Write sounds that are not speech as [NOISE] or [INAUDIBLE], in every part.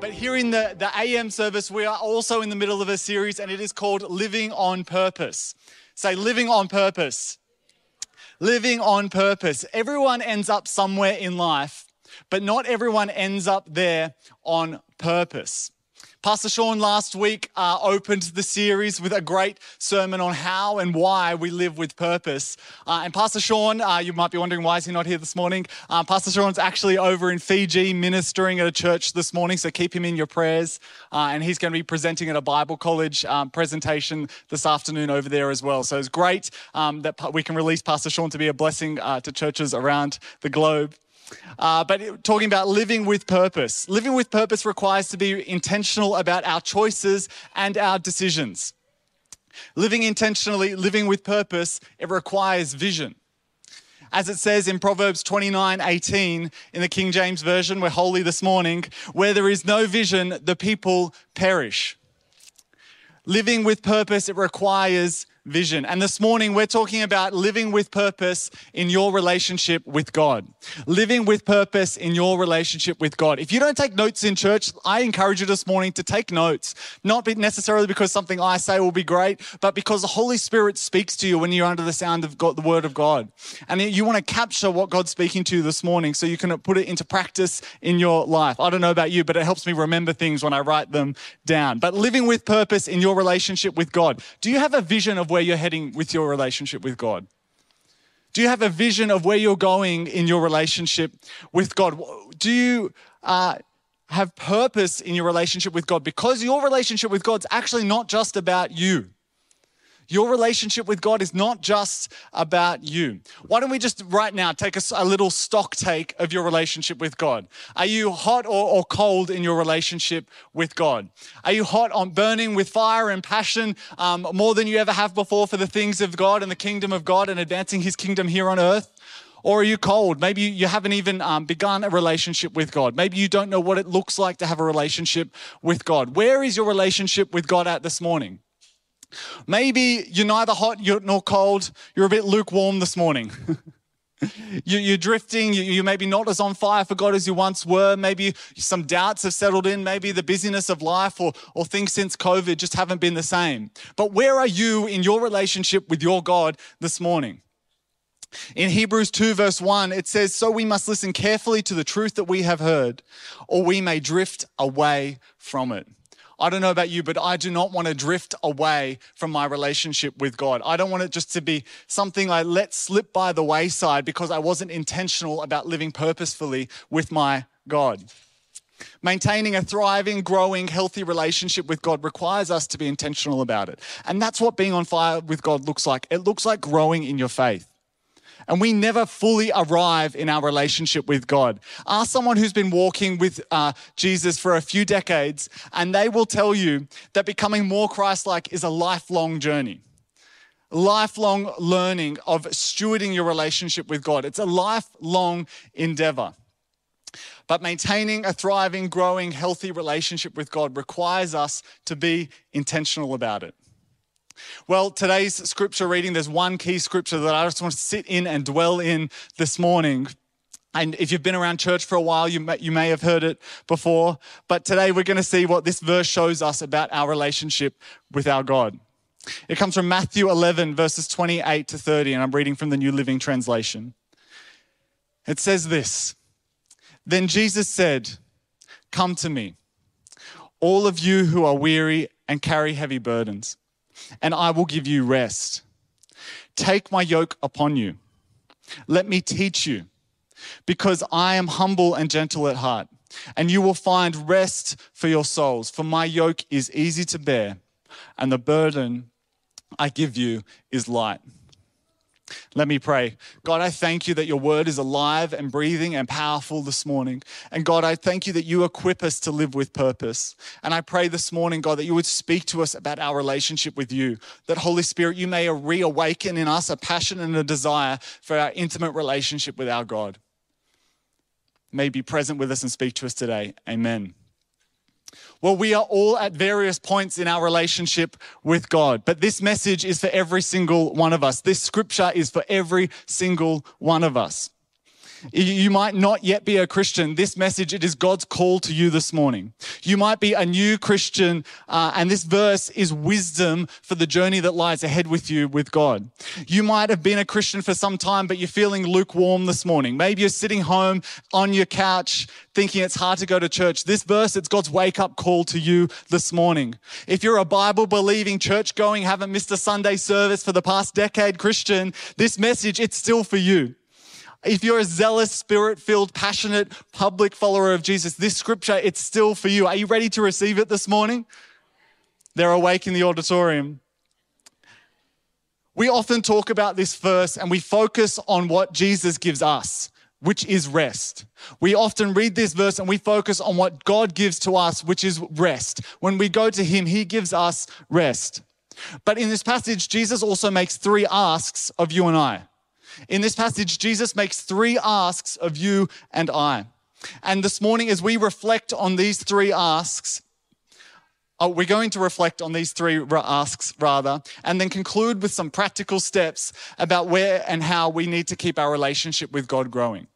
but here in the, the AM service, we are also in the middle of a series and it is called Living on Purpose. Say, Living on Purpose. Living on Purpose. Everyone ends up somewhere in life, but not everyone ends up there on purpose. Pastor Sean last week uh, opened the series with a great sermon on how and why we live with purpose. Uh, and Pastor Sean, uh, you might be wondering why is he not here this morning? Uh, Pastor Sean's actually over in Fiji ministering at a church this morning, so keep him in your prayers. Uh, and he's going to be presenting at a Bible college um, presentation this afternoon over there as well. So it's great um, that we can release Pastor Sean to be a blessing uh, to churches around the globe. Uh, but talking about living with purpose. Living with purpose requires to be intentional about our choices and our decisions. Living intentionally, living with purpose, it requires vision. As it says in Proverbs 29 18 in the King James Version, we're holy this morning, where there is no vision, the people perish. Living with purpose, it requires vision. And this morning, we're talking about living with purpose in your relationship with God. Living with purpose in your relationship with God. If you don't take notes in church, I encourage you this morning to take notes, not necessarily because something I say will be great, but because the Holy Spirit speaks to you when you're under the sound of God, the Word of God. And you want to capture what God's speaking to you this morning so you can put it into practice in your life. I don't know about you, but it helps me remember things when I write them down. But living with purpose in your relationship with God. Do you have a vision of where you're heading with your relationship with God? Do you have a vision of where you're going in your relationship with God? Do you uh, have purpose in your relationship with God? Because your relationship with God's actually not just about you. Your relationship with God is not just about you. Why don't we just right now take a, a little stock take of your relationship with God? Are you hot or, or, cold in your relationship with God? Are you hot on burning with fire and passion um, more than you ever have before for the things of God and the kingdom of God and advancing his kingdom here on earth? Or are you cold? Maybe you haven't even um, begun a relationship with God. Maybe you don't know what it looks like to have a relationship with God. Where is your relationship with God at this morning? Maybe you're neither hot nor cold, you're a bit lukewarm this morning. [LAUGHS] You're drifting. You're maybe not as on fire for God as you once were. Maybe some doubts have settled in. Maybe the busyness of life or, or things since COVID just haven't been the same. But where are you in your relationship with your God this morning? In Hebrews 2, verse 1, it says, So we must listen carefully to the truth that we have heard, or we may drift away from it. I don't know about you, but I do not want to drift away from my relationship with God. I don't want it just to be something I let slip by the wayside because I wasn't intentional about living purposefully with my God. Maintaining a thriving, growing, healthy relationship with God requires us to be intentional about it. And that's what being on fire with God looks like. It looks like growing in your faith and we never fully arrive in our relationship with God. Ask someone who's been walking with uh, Jesus for a few decades, and they will tell you that becoming more Christ like is a lifelong journey. Lifelong learning of stewarding your relationship with God. It's a lifelong endeavor. But maintaining a thriving, growing, healthy relationship with God requires us to be intentional about it. Well, today's scripture reading, there's one key scripture that I just want to sit in and dwell in this morning. And if you've been around church for a while, you may, you may have heard it before. But today we're going to see what this verse shows us about our relationship with our God. It comes from Matthew 11, verses 28 to 30, and I'm reading from the New Living Translation. It says this Then Jesus said, Come to me, all of you who are weary and carry heavy burdens and I will give you rest. Take my yoke upon you. Let me teach you, because I am humble and gentle at heart, and you will find rest for your souls. For my yoke is easy to bear, and the burden I give you is light. Let me pray. God, I thank you that your word is alive and breathing and powerful this morning. And God, I thank you that you equip us to live with purpose. And I pray this morning, God, that you would speak to us about our relationship with you. That Holy Spirit, you may reawaken in us a passion and a desire for our intimate relationship with our God. May be present with us and speak to us today. Amen. Well, we are all at various points in our relationship with God, but this message is for every single one of us. This scripture is for every single one of us. You might not yet be a Christian. This message, it is God's call to you this morning. You might be a new Christian, uh, and this verse is wisdom for the journey that lies ahead with you with God. You might have been a Christian for some time, but you're feeling lukewarm this morning. Maybe you're sitting home on your couch thinking it's hard to go to church. This verse, it's God's wake up call to you this morning. If you're a Bible believing, church going, haven't missed a Sunday service for the past decade Christian, this message, it's still for you. If you're a zealous, spirit filled, passionate, public follower of Jesus, this scripture, it's still for you. Are you ready to receive it this morning? They're awake in the auditorium. We often talk about this verse and we focus on what Jesus gives us, which is rest. We often read this verse and we focus on what God gives to us, which is rest. When we go to Him, He gives us rest. But in this passage, Jesus also makes three asks of you and I. In this passage, Jesus makes three asks of you and I. And this morning, as we reflect on these three asks, uh, we're going to reflect on these three asks rather, and then conclude with some practical steps about where and how we need to keep our relationship with God growing.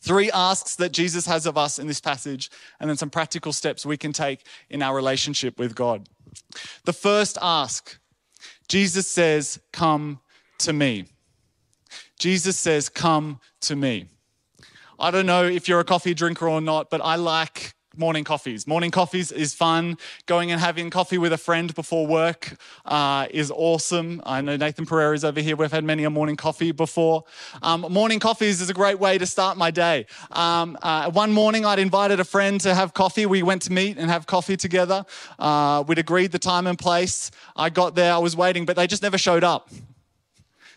Three asks that Jesus has of us in this passage, and then some practical steps we can take in our relationship with God. The first ask Jesus says, Come to me. Jesus says, Come to me. I don't know if you're a coffee drinker or not, but I like morning coffees. Morning coffees is fun. Going and having coffee with a friend before work uh, is awesome. I know Nathan Pereira is over here. We've had many a morning coffee before. Um, morning coffees is a great way to start my day. Um, uh, one morning, I'd invited a friend to have coffee. We went to meet and have coffee together. Uh, we'd agreed the time and place. I got there, I was waiting, but they just never showed up.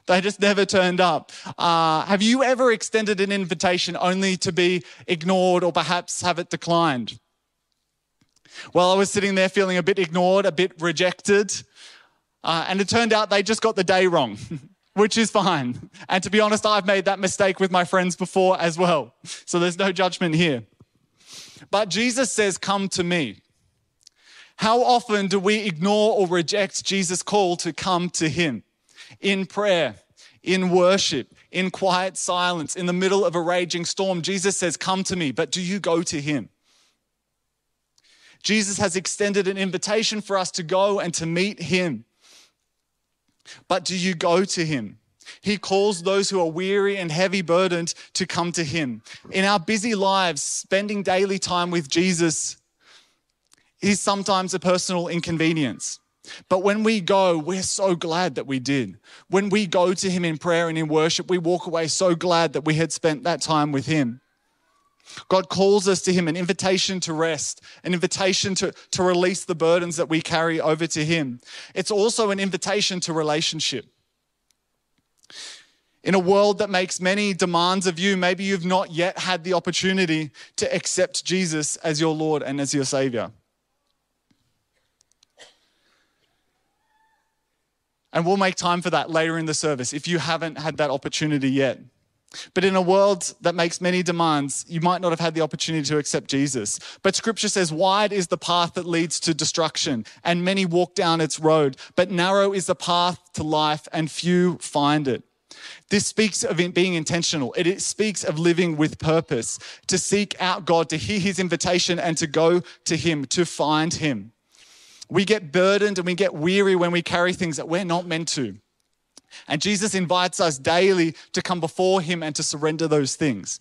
They just never turned up. Uh, have you ever extended an invitation only to be ignored or perhaps have it declined? Well, I was sitting there feeling a bit ignored, a bit rejected, uh, and it turned out they just got the day wrong. [LAUGHS] which is fine. And to be honest, I've made that mistake with my friends before as well. So there's no judgment here. But Jesus says, Come to me. How often do we ignore or reject Jesus' call to come to Him? In prayer, in worship, in quiet silence, in the middle of a raging storm. Jesus says, Come to me, but do you go to him? Jesus has extended an invitation for us to go and to meet him. But do you go to him? He calls those who are weary and heavy burdened to come to him. In our busy lives, spending daily time with Jesus is sometimes a personal inconvenience. But when we go, we're so glad that we did. When we go to Him in prayer and in worship, we walk away so glad that we had spent that time with Him. God calls us to Him, an invitation to rest, an invitation to, to release the burdens that we carry over to Him. It's also an invitation to relationship. In a world that makes many demands of you, maybe you've not yet had the opportunity to accept Jesus as your Lord and as your Savior. And we'll make time for that later in the service if you haven't had that opportunity yet. But in a world that makes many demands, you might not have had the opportunity to accept Jesus. But scripture says, wide is the path that leads to destruction, and many walk down its road. But narrow is the path to life, and few find it. This speaks of being intentional. It speaks of living with purpose, to seek out God, to hear his invitation, and to go to him, to find him. We get burdened and we get weary when we carry things that we're not meant to. And Jesus invites us daily to come before Him and to surrender those things.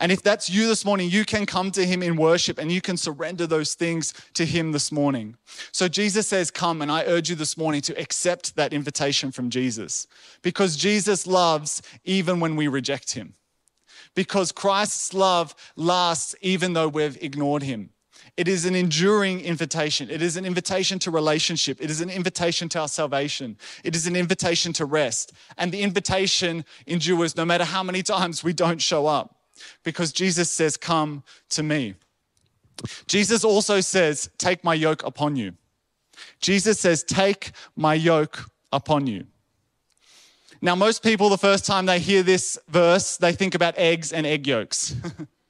And if that's you this morning, you can come to Him in worship and you can surrender those things to Him this morning. So Jesus says, Come, and I urge you this morning to accept that invitation from Jesus because Jesus loves even when we reject Him. Because Christ's love lasts even though we've ignored Him. It is an enduring invitation. It is an invitation to relationship. It is an invitation to our salvation. It is an invitation to rest. And the invitation endures no matter how many times we don't show up because Jesus says, Come to me. Jesus also says, Take my yoke upon you. Jesus says, Take my yoke upon you. Now, most people, the first time they hear this verse, they think about eggs and egg yolks. [LAUGHS]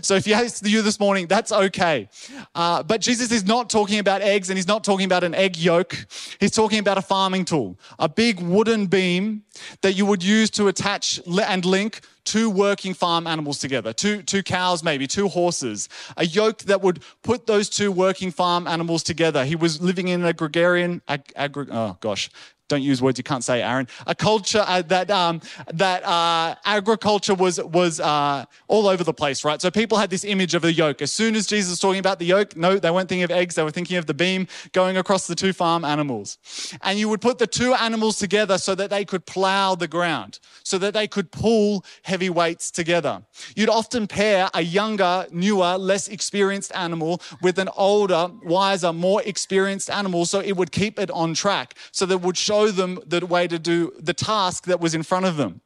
So if to you this morning, that's okay. Uh, but Jesus is not talking about eggs and he's not talking about an egg yolk. He's talking about a farming tool, a big wooden beam that you would use to attach and link two working farm animals together, two, two cows, maybe two horses, a yoke that would put those two working farm animals together. He was living in a gregarian, ag, agri, oh gosh, don't use words you can't say, Aaron. A culture uh, that um, that uh, agriculture was was uh, all over the place, right? So people had this image of the yoke. As soon as Jesus was talking about the yoke, no, they weren't thinking of eggs. They were thinking of the beam going across the two farm animals. And you would put the two animals together so that they could plow the ground, so that they could pull heavy weights together. You'd often pair a younger, newer, less experienced animal with an older, wiser, more experienced animal, so it would keep it on track, so that it would show show them the way to do the task that was in front of them.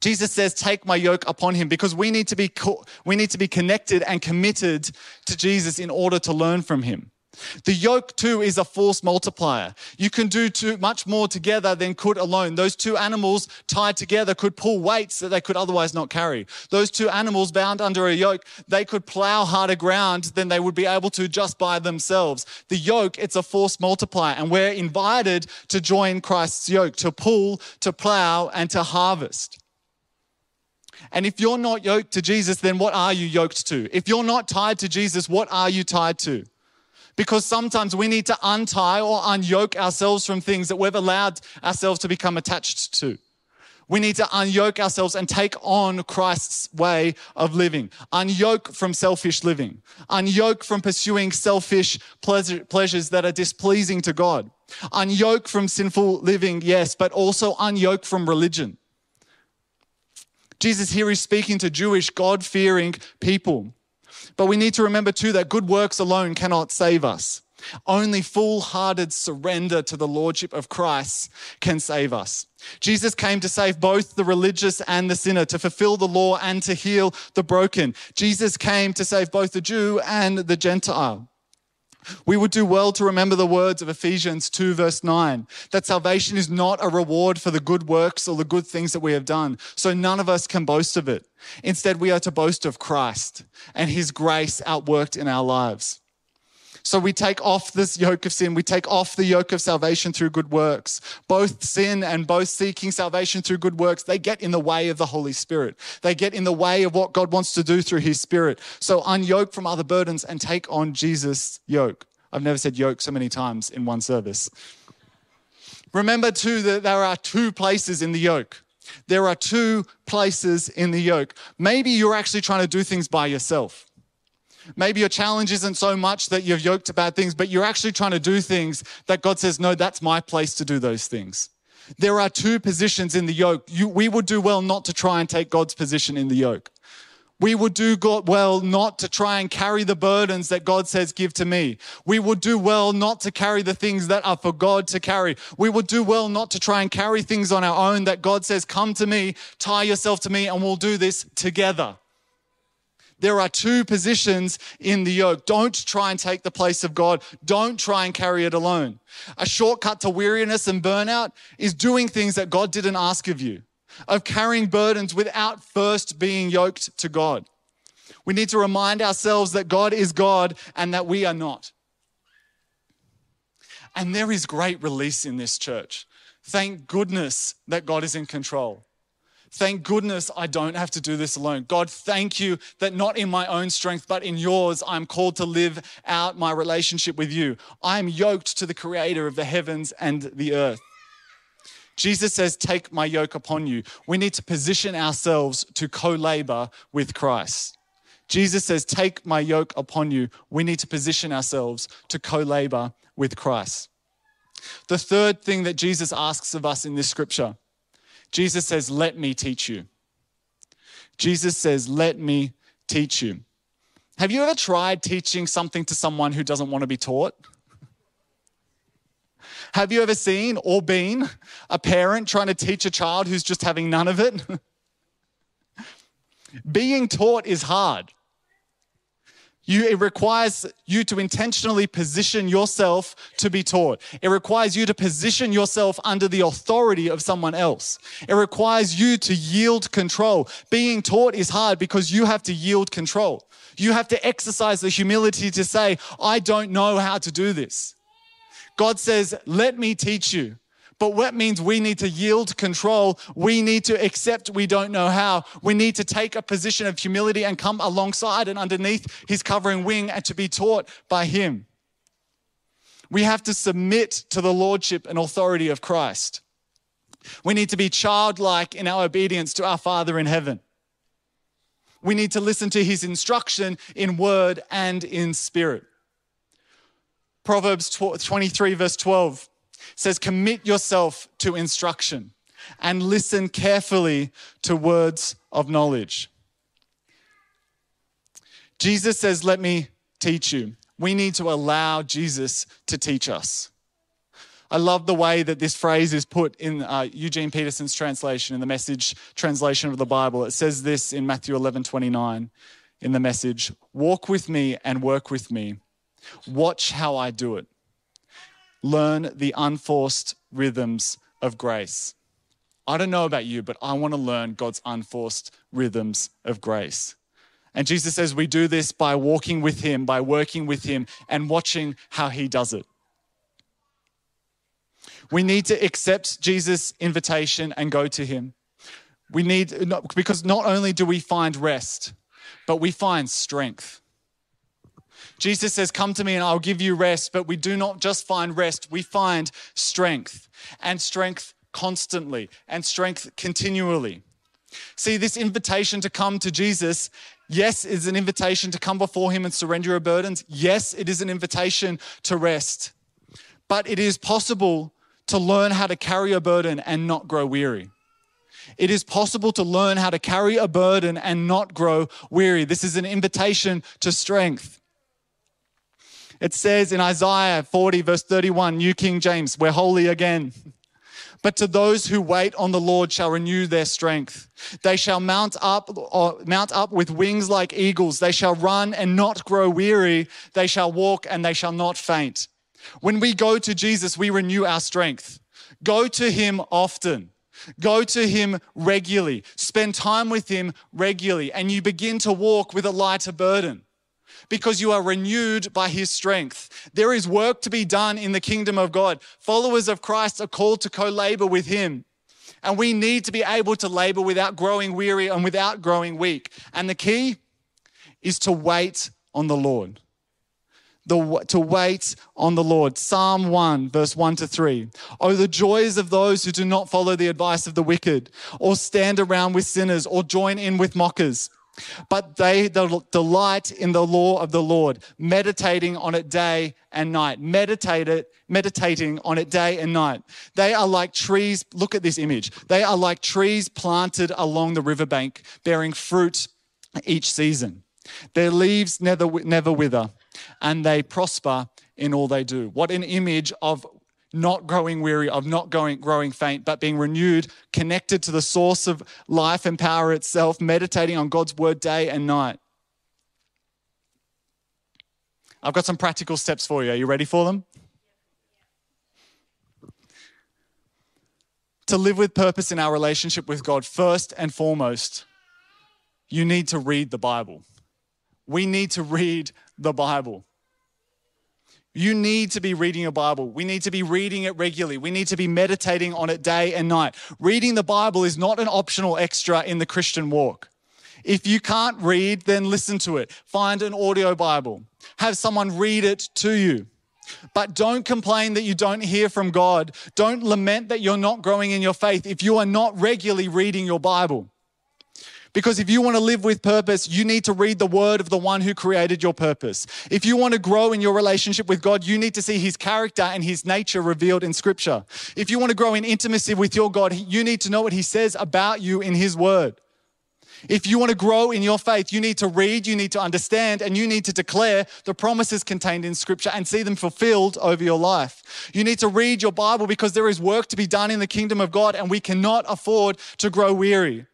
Jesus says, Take my yoke upon him because we need, to be co- we need to be connected and committed to Jesus in order to learn from him. The yoke too is a force multiplier. You can do too much more together than could alone. Those two animals tied together could pull weights that they could otherwise not carry. Those two animals bound under a yoke, they could plow harder ground than they would be able to just by themselves. The yoke, it's a force multiplier and we're invited to join Christ's yoke, to pull, to plow and to harvest. And if you're not yoked to Jesus, then what are you yoked to? If you're not tied to Jesus, what are you tied to? Because sometimes we need to untie or unyoke ourselves from things that we've allowed ourselves to become attached to. We need to unyoke ourselves and take on Christ's way of living. Unyoke from selfish living. Unyoke from pursuing selfish pleasures that are displeasing to God. Unyoke from sinful living, yes, but also unyoke from religion. Jesus here is speaking to Jewish, God fearing people. But we need to remember too that good works alone cannot save us. Only full hearted surrender to the Lordship of Christ can save us. Jesus came to save both the religious and the sinner, to fulfill the law and to heal the broken. Jesus came to save both the Jew and the Gentile. We would do well to remember the words of Ephesians 2, verse 9, that salvation is not a reward for the good works or the good things that we have done. So none of us can boast of it. Instead, we are to boast of Christ and his grace outworked in our lives. So we take off this yoke of sin. We take off the yoke of salvation through good works. Both sin and both seeking salvation through good works, they get in the way of the Holy Spirit. They get in the way of what God wants to do through his spirit. So unyoke from other burdens and take on Jesus' yoke. I've never said yoke so many times in one service. Remember too that there are two places in the yoke. There are two places in the yoke. Maybe you're actually trying to do things by yourself. Maybe your challenge isn't so much that you've yoked to bad things, but you're actually trying to do things that God says, no, that's my place to do those things. There are two positions in the yoke. You, we would do well not to try and take God's position in the yoke. We would do God well not to try and carry the burdens that God says, give to me. We would do well not to carry the things that are for God to carry. We would do well not to try and carry things on our own that God says, come to me, tie yourself to me, and we'll do this together. There are two positions in the yoke. Don't try and take the place of God. Don't try and carry it alone. A shortcut to weariness and burnout is doing things that God didn't ask of you, of carrying burdens without first being yoked to God. We need to remind ourselves that God is God and that we are not. And there is great release in this church. Thank goodness that God is in control. Thank goodness I don't have to do this alone. God, thank you that not in my own strength, but in yours, I'm called to live out my relationship with you. I am yoked to the creator of the heavens and the earth. Jesus says, Take my yoke upon you. We need to position ourselves to co labor with Christ. Jesus says, Take my yoke upon you. We need to position ourselves to co labor with Christ. The third thing that Jesus asks of us in this scripture Jesus says, Let me teach you. Jesus says, Let me teach you. Have you ever tried teaching something to someone who doesn't want to be taught? Have you ever seen or been a parent trying to teach a child who's just having none of it? [LAUGHS] Being taught is hard. You, it requires you to intentionally position yourself to be taught. It requires you to position yourself under the authority of someone else. It requires you to yield control. Being taught is hard because you have to yield control. You have to exercise the humility to say, I don't know how to do this. God says, Let me teach you. But what means we need to yield control. We need to accept we don't know how. We need to take a position of humility and come alongside and underneath his covering wing and to be taught by him. We have to submit to the lordship and authority of Christ. We need to be childlike in our obedience to our Father in heaven. We need to listen to his instruction in word and in spirit. Proverbs 23, verse 12 says, Commit yourself to instruction and listen carefully to words of knowledge. Jesus says, Let me teach you. We need to allow Jesus to teach us. I love the way that this phrase is put in uh, Eugene Peterson's translation, in the message translation of the Bible. It says this in Matthew 11 29 in the message Walk with me and work with me. Watch how I do it learn the unforced rhythms of grace. I don't know about you, but I want to learn God's unforced rhythms of grace. And Jesus says we do this by walking with Him, by working with Him, and watching how He does it. We need to accept Jesus' invitation and go to Him. We need, because not only do we find rest, but we find strength. Jesus says, Come to me and I'll give you rest. But we do not just find rest, we find strength and strength constantly and strength continually. See, this invitation to come to Jesus, yes, is an invitation to come before Him and surrender your burdens. Yes, it is an invitation to rest. But it is possible to learn how to carry a burden and not grow weary. It is possible to learn how to carry a burden and not grow weary. This is an invitation to strength. It says in Isaiah 40, verse 31, New King James, we're holy again. But to those who wait on the Lord shall renew their strength. They shall mount up, mount up with wings like eagles. They shall run and not grow weary. They shall walk and they shall not faint. When we go to Jesus, we renew our strength. Go to him often. Go to him regularly. Spend time with him regularly, and you begin to walk with a lighter burden because you are renewed by his strength. There is work to be done in the kingdom of God. Followers of Christ are called to co labor with him. And we need to be able to labor without growing weary and without growing weak. And the key is to wait on the Lord. The, to wait on the Lord. Psalm 1, verse 1 to 3. Oh, the joys of those who do not follow the advice of the wicked, or stand around with sinners, or join in with mockers. But they delight in the law of the Lord, meditating on it day and night. Meditate it, meditating on it day and night. They are like trees. Look at this image. They are like trees planted along the riverbank, bearing fruit each season. Their leaves never, never wither, and they prosper in all they do. What an image of not growing weary, of not going, growing faint, but being renewed, connected to the source of life and power itself, meditating on God's word day and night. I've got some practical steps for you. Are you ready for them? To live with purpose in our relationship with God, first and foremost, you need to read the Bible. We need to read the Bible. You need to be reading your Bible. We need to be reading it regularly. We need to be meditating on it day and night. Reading the Bible is not an optional extra in the Christian walk. If you can't read, then listen to it. Find an audio Bible. Have someone read it to you. But don't complain that you don't hear from God. Don't lament that you're not growing in your faith if you are not regularly reading your Bible. Because if you want to live with purpose, you need to read the word of the one who created your purpose. If you want to grow in your relationship with God, you need to see his character and his nature revealed in scripture. If you want to grow in intimacy with your God, you need to know what he says about you in his word. If you want to grow in your faith, you need to read, you need to understand, and you need to declare the promises contained in Scripture and see them fulfilled over your life. You need to read your Bible because there is work to be done in the kingdom of God, and we cannot afford to grow weary.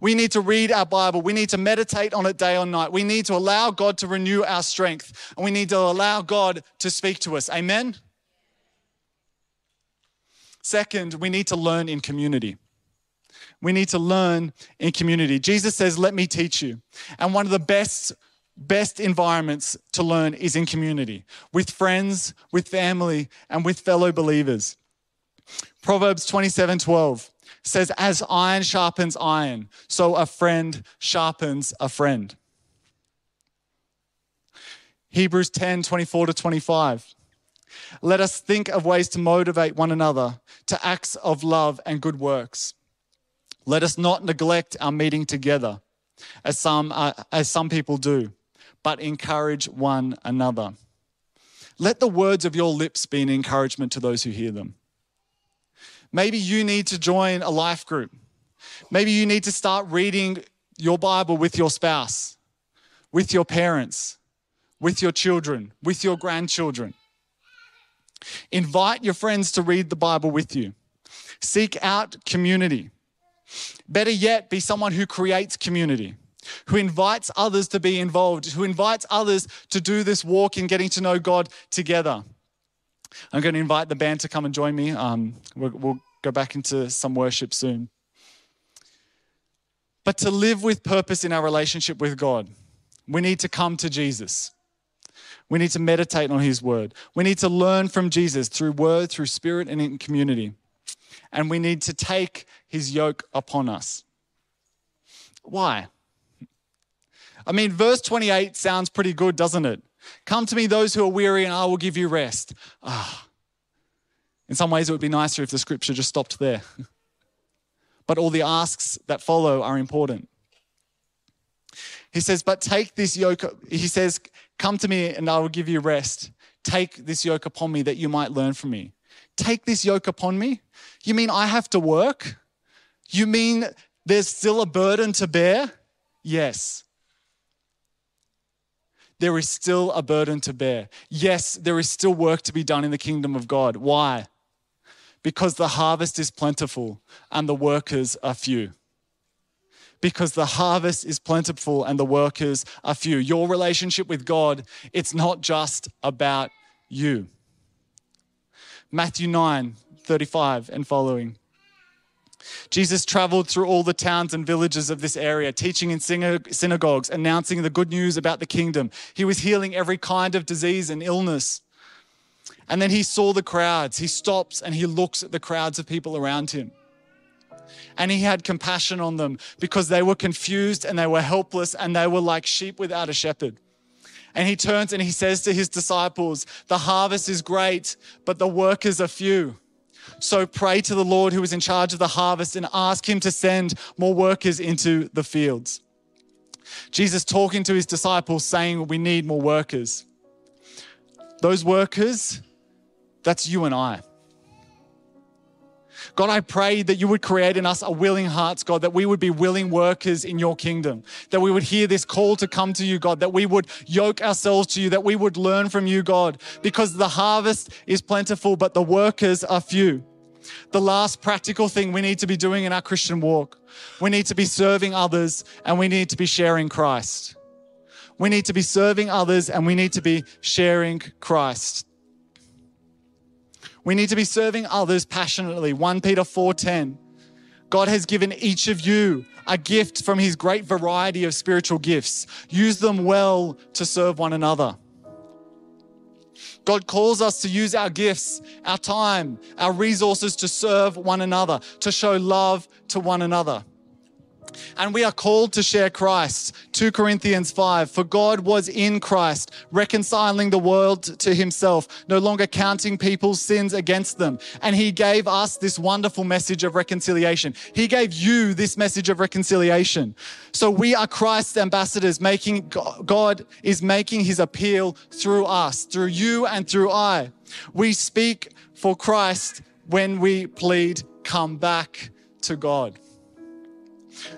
We need to read our Bible. We need to meditate on it day or night. We need to allow God to renew our strength. And we need to allow God to speak to us. Amen? Second, we need to learn in community. We need to learn in community. Jesus says, Let me teach you. And one of the best, best environments to learn is in community with friends, with family, and with fellow believers. Proverbs 27 12 says, As iron sharpens iron, so a friend sharpens a friend. Hebrews 10 24 to 25. Let us think of ways to motivate one another to acts of love and good works. Let us not neglect our meeting together, as some, uh, as some people do, but encourage one another. Let the words of your lips be an encouragement to those who hear them. Maybe you need to join a life group. Maybe you need to start reading your Bible with your spouse, with your parents, with your children, with your grandchildren. Invite your friends to read the Bible with you. Seek out community. Better yet, be someone who creates community, who invites others to be involved, who invites others to do this walk in getting to know God together. I'm going to invite the band to come and join me. Um, we'll, we'll go back into some worship soon. But to live with purpose in our relationship with God, we need to come to Jesus. We need to meditate on his word. We need to learn from Jesus through word, through spirit, and in community. And we need to take his yoke upon us. Why? I mean, verse 28 sounds pretty good, doesn't it? Come to me, those who are weary, and I will give you rest. Ah. In some ways, it would be nicer if the scripture just stopped there. [LAUGHS] but all the asks that follow are important. He says, But take this yoke, he says, Come to me and I will give you rest. Take this yoke upon me that you might learn from me. Take this yoke upon me? You mean I have to work? You mean there's still a burden to bear? Yes. There is still a burden to bear. Yes, there is still work to be done in the kingdom of God. Why? Because the harvest is plentiful and the workers are few. Because the harvest is plentiful and the workers are few. Your relationship with God, it's not just about you. Matthew 9, 35 and following. Jesus traveled through all the towns and villages of this area, teaching in synagogues, announcing the good news about the kingdom. He was healing every kind of disease and illness. And then he saw the crowds. He stops and he looks at the crowds of people around him. And he had compassion on them because they were confused and they were helpless and they were like sheep without a shepherd. And he turns and he says to his disciples, The harvest is great, but the workers are few. So pray to the Lord who is in charge of the harvest and ask him to send more workers into the fields. Jesus talking to his disciples saying we need more workers. Those workers, that's you and I. God, I pray that you would create in us a willing hearts, God, that we would be willing workers in your kingdom, that we would hear this call to come to you, God, that we would yoke ourselves to you, that we would learn from you, God, because the harvest is plentiful, but the workers are few. The last practical thing we need to be doing in our Christian walk, we need to be serving others and we need to be sharing Christ. We need to be serving others and we need to be sharing Christ. We need to be serving others passionately. 1 Peter 4:10. God has given each of you a gift from his great variety of spiritual gifts. Use them well to serve one another. God calls us to use our gifts, our time, our resources to serve one another, to show love to one another and we are called to share Christ. 2 Corinthians 5 For God was in Christ, reconciling the world to himself, no longer counting people's sins against them. And he gave us this wonderful message of reconciliation. He gave you this message of reconciliation. So we are Christ's ambassadors, making God is making his appeal through us, through you and through I. We speak for Christ when we plead, come back to God.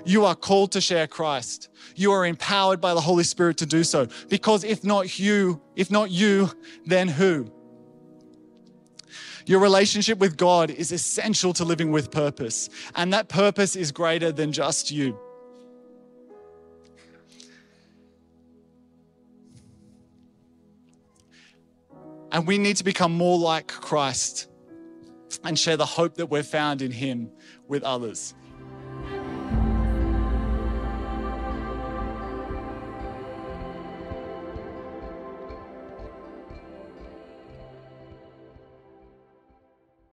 You are called to share Christ. You are empowered by the Holy Spirit to do so. Because if not you, if not you, then who? Your relationship with God is essential to living with purpose, and that purpose is greater than just you. And we need to become more like Christ and share the hope that we're found in Him with others.